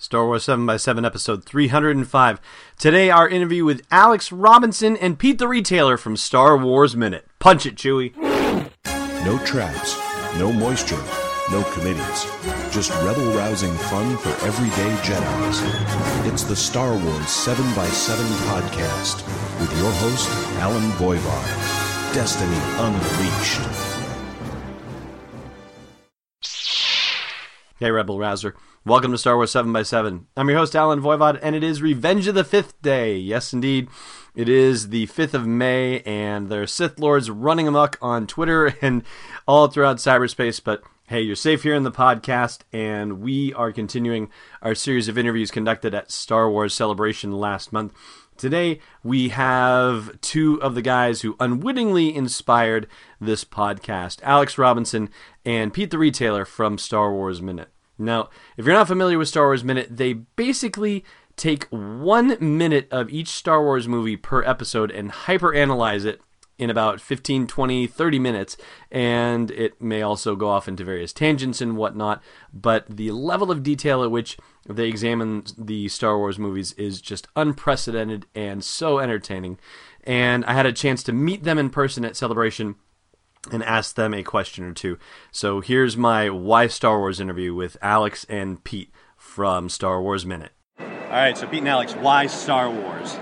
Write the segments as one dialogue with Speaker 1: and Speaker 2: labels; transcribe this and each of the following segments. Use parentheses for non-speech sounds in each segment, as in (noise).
Speaker 1: Star Wars 7x7 episode 305. Today, our interview with Alex Robinson and Pete the Retailer from Star Wars Minute. Punch it, Chewie.
Speaker 2: No traps, no moisture, no committees. Just rebel rousing fun for everyday Jedi's. It's the Star Wars 7x7 podcast with your host, Allen Voivod. Destiny Unleashed.
Speaker 1: Hey, Rebel Rouser. Welcome to Star Wars 7x7. I'm your host, Allen Voivod, and it is Revenge of the Fifth Day. Yes, indeed. It is the 5th of May, and there are Sith Lords running amok on Twitter (laughs) and all throughout cyberspace, but hey, you're safe here in the podcast, and we are continuing our series of interviews conducted at Star Wars Celebration last month. Today, we have two of the guys who unwittingly inspired this podcast Alex Robinson and Pete the Retailer from Star Wars Minute. Now, if you're not familiar with Star Wars Minute, they basically take one minute of each Star Wars movie per episode and hyperanalyze it in about 15, 20, 30 minutes. And it may also go off into various tangents and whatnot. But the level of detail at which they examine the Star Wars movies is just unprecedented and so entertaining. And I had a chance to meet them in person at Celebration and ask them a question or two. So here's my Why Star Wars interview with Alex and Pete from Star Wars Minute. All right, so Pete and Alex, why Star Wars?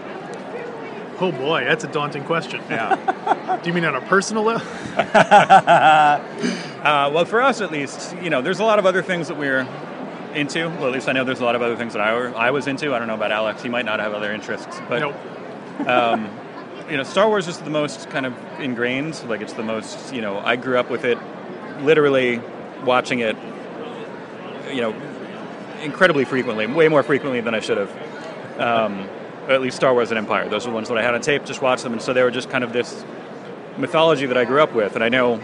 Speaker 1: (laughs)
Speaker 3: Oh boy, that's a daunting question.
Speaker 4: Yeah.
Speaker 3: Do you mean on a personal level? (laughs)
Speaker 4: Uh, well, for us at least, you know, there's a lot of other things that we're into. Well, at least I know there's a lot of other things that I, were, I was into. I don't know about Alex. He might not have other interests. But,
Speaker 3: nope.
Speaker 4: you know, Star Wars is the most kind of ingrained. Like, it's the most, you know, I grew up with it, literally watching it, you know, incredibly frequently, way more frequently than I should have. Um, at least Star Wars and Empire. Those are the ones that I had on tape, just watched them. And so they were just kind of this mythology that I grew up with. And I know,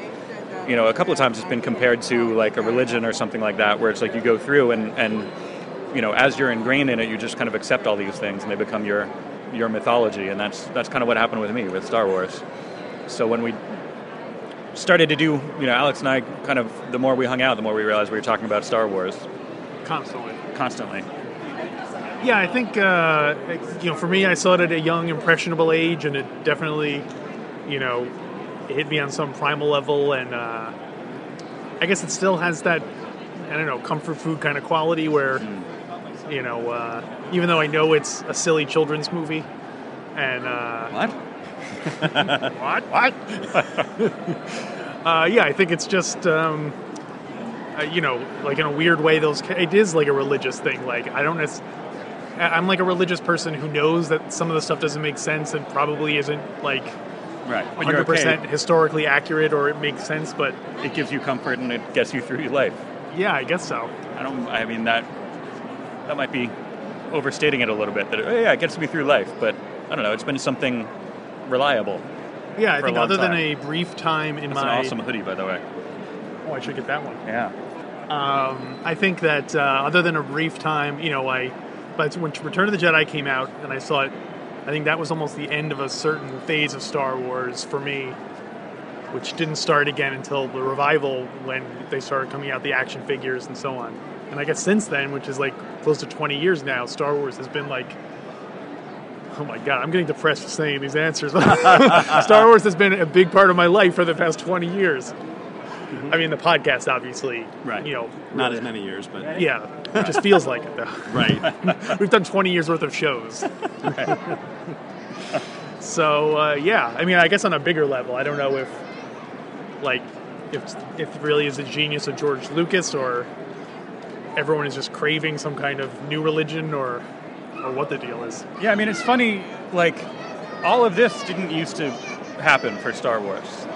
Speaker 4: you know, a couple of times it's been compared to like a religion or something like that, where it's like you go through and, and you know, as you're ingrained in it, you just kind of accept all these things and they become your your mythology. And that's that's kind of what happened with me with Star Wars. So when we started to do, you know, Alex and I kind of the more we hung out, the more we realized we were talking about Star Wars
Speaker 3: Constantly.
Speaker 4: constantly.
Speaker 3: Yeah, I think uh, you know, for me, I saw it at a young, impressionable age, and it definitely, you know, it hit me on some primal level, and uh, I guess it still has that, I don't know, comfort food kind of quality where, you know, uh, even though I know it's a silly children's movie, and uh,
Speaker 4: What?
Speaker 3: what, (laughs) what? uh, yeah, I think it's just. Um, uh, you know, like in a weird way, those ca- it is like a religious thing. Like I don't, nec- I'm like a religious person who knows that some of the stuff doesn't make sense and probably isn't like
Speaker 4: Right.
Speaker 3: 100 percent
Speaker 4: okay.
Speaker 3: historically accurate or it makes sense. But
Speaker 4: It gives you comfort and it gets you through your life.
Speaker 3: yeah, I guess so.
Speaker 4: I don't. I mean that that might be overstating it a little bit. That oh, yeah, it gets me through life, but I don't know. It's been something reliable.
Speaker 3: Yeah, I think other than a brief time in
Speaker 4: an
Speaker 3: my.
Speaker 4: awesome hoodie, by the way.
Speaker 3: Oh, I should get that one.
Speaker 4: Yeah.
Speaker 3: Um, I think that uh, other than a brief time, you know, I but when Return of the Jedi came out and I saw it, I think that was almost the end of a certain phase of Star Wars for me, which didn't start again until the revival when they started coming out the action figures and so on. And I guess since then, which is like close to 20 years now, Star Wars has been like. Oh my god, I'm getting depressed for saying these answers. (laughs) Star Wars has been a big part of my life for the past 20 years. I mean, the podcast, obviously,
Speaker 1: Right.
Speaker 3: You know,
Speaker 1: Not
Speaker 3: really-
Speaker 1: as many years, but.
Speaker 3: yeah, it just feels like it though. (laughs)
Speaker 1: Right. (laughs)
Speaker 3: We've done 20 years worth of shows. so uh, yeah, I mean, I guess on a bigger level, I don't know if like if if it really is a genius of George Lucas or everyone is just craving some kind of new religion or or what the deal is.
Speaker 4: Yeah. I mean, it's funny. Like all of this didn't used to happen for Star Wars.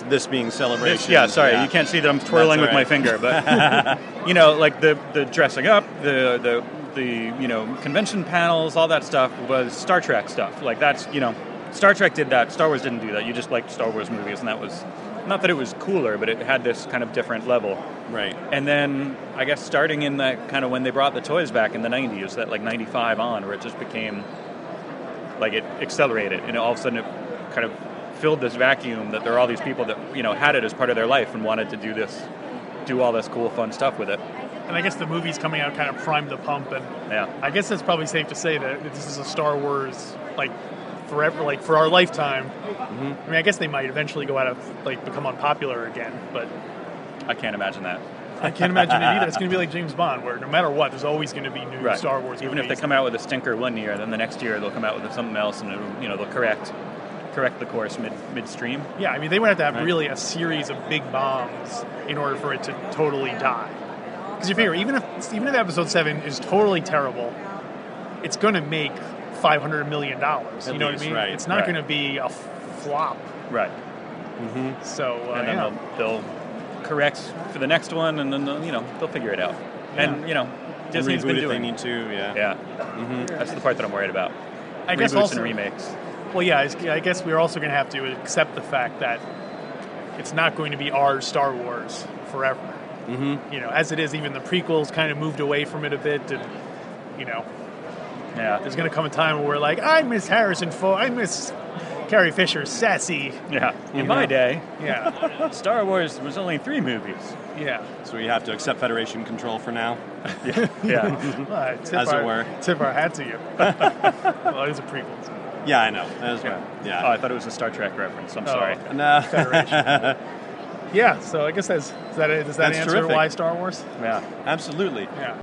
Speaker 1: This this being celebration.
Speaker 4: This- yeah, sorry, you can't see that I'm twirling
Speaker 1: That's
Speaker 4: with my finger, but (laughs) you know, like the the dressing up, the the the you know convention panels, all that stuff was Star Trek stuff. Like that's you know, Star Trek did that. Star Wars didn't do that. You just liked Star Wars movies, and that was not that it was cooler, but it had this kind of different level.
Speaker 1: Right.
Speaker 4: And then I guess starting in that kind of when they brought the toys back in the '90s, that like '95 on, where it just became like it accelerated, and all of a sudden it kind of filled this vacuum that there are all these people that you know had it as part of their life and wanted to do this, do all this cool, fun stuff with it.
Speaker 3: And I guess the movies coming out kind of primed the pump, and
Speaker 4: Yeah.
Speaker 3: I guess it's probably safe to say that this is a Star Wars like forever, like for our lifetime.
Speaker 4: Mm-hmm.
Speaker 3: I mean, I guess they might eventually go out of like become unpopular again, but
Speaker 4: I can't imagine that.
Speaker 3: I can't imagine it either. It's (laughs) going to be like James Bond, where no matter what, there's always going to be new
Speaker 4: Right.
Speaker 3: Star Wars.
Speaker 4: Even if they come out with a stinker one year, then the next year they'll come out with something else, and you know they'll correct correct the course mid midstream.
Speaker 3: Yeah, I mean, they would have to have
Speaker 4: Right.
Speaker 3: really a series of big bombs in order for it to totally die. Because you figure, even if even if Episode Seven is totally terrible, it's going to make five hundred million dollars. You
Speaker 1: At
Speaker 3: know
Speaker 1: least,
Speaker 3: what I mean?
Speaker 1: right,
Speaker 3: It's not
Speaker 4: right.
Speaker 3: going to be a f- flop.
Speaker 4: Right.
Speaker 3: So uh,
Speaker 4: and then
Speaker 3: yeah.
Speaker 4: they'll, they'll correct for the next one, and then they'll, you know they'll figure it out. And you know Disney's
Speaker 1: Reboot
Speaker 4: been
Speaker 1: if
Speaker 4: doing.
Speaker 1: they need to. Yeah.
Speaker 4: yeah, that's the part that I'm worried about.
Speaker 3: I guess also,
Speaker 4: and remakes.
Speaker 3: Well, yeah, I I guess we're also going to have to accept the fact that it's not going to be our Star Wars forever. Mm-hmm. You know, as it is, even the prequels kind of moved away from it a bit, and you know,
Speaker 4: Yeah,
Speaker 3: there's going to come a time where we're like, I miss Harrison Ford, I miss Carrie Fisher, sassy.
Speaker 4: yeah. In my day,
Speaker 3: Yeah, (laughs)
Speaker 4: Star Wars was only three movies.
Speaker 3: yeah.
Speaker 1: So we have to accept Federation control for now. (laughs)
Speaker 4: Yeah, yeah. (laughs)
Speaker 3: Well, I tip
Speaker 1: As it
Speaker 3: our,
Speaker 1: were.
Speaker 3: Tip our hat to you. well, it is a prequel. so-
Speaker 1: Yeah, I know. That's right.
Speaker 4: oh,
Speaker 1: Yeah.
Speaker 4: I thought it was a Star Trek reference. I'm
Speaker 3: Oh.
Speaker 4: sorry.
Speaker 1: no.
Speaker 3: Yeah, so I guess that's does that does that
Speaker 1: That's
Speaker 3: answer
Speaker 1: terrific.
Speaker 3: why Star Wars?
Speaker 4: Yeah.
Speaker 1: Absolutely.
Speaker 3: Yeah.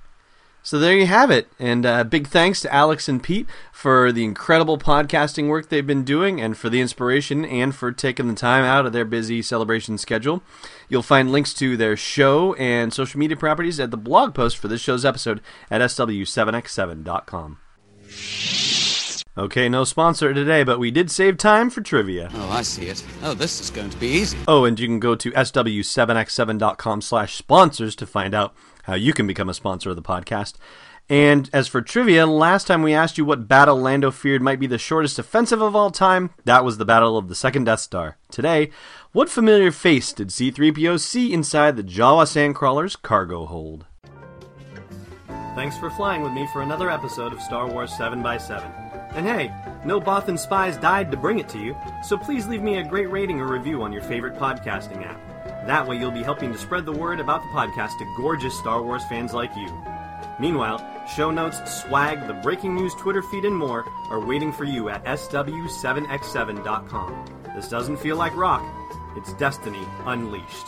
Speaker 1: So there you have it. And uh, big thanks to Alex and Pete for the incredible podcasting work they've been doing and for the inspiration and for taking the time out of their busy celebration schedule. You'll find links to their show and social media properties at the blog post for this show's episode at sw7x7.com. Okay, no sponsor today, but we did save time for trivia.
Speaker 5: Oh, I see it. Oh, this is going to be easy.
Speaker 1: Oh, and you can go to sw7x7.com slash sponsors to find out how you can become a sponsor of the podcast. And as for trivia, last time we asked you what battle Lando feared might be the shortest offensive of all time. That was the Battle of the Second Death Star. Today, what familiar face did C-3PO see inside the Jawa Sandcrawler's cargo hold? Thanks for flying with me for another episode of Star Wars 7x7. And hey, no Bothan spies died to bring it to you, so please leave me a great rating or review on your favorite podcasting app. That way you'll be helping to spread the word about the podcast to gorgeous Star Wars fans like you. Meanwhile, show notes, swag, the breaking news Twitter feed, and more are waiting for you at sw7x7.com. This doesn't feel like rock, it's destiny unleashed.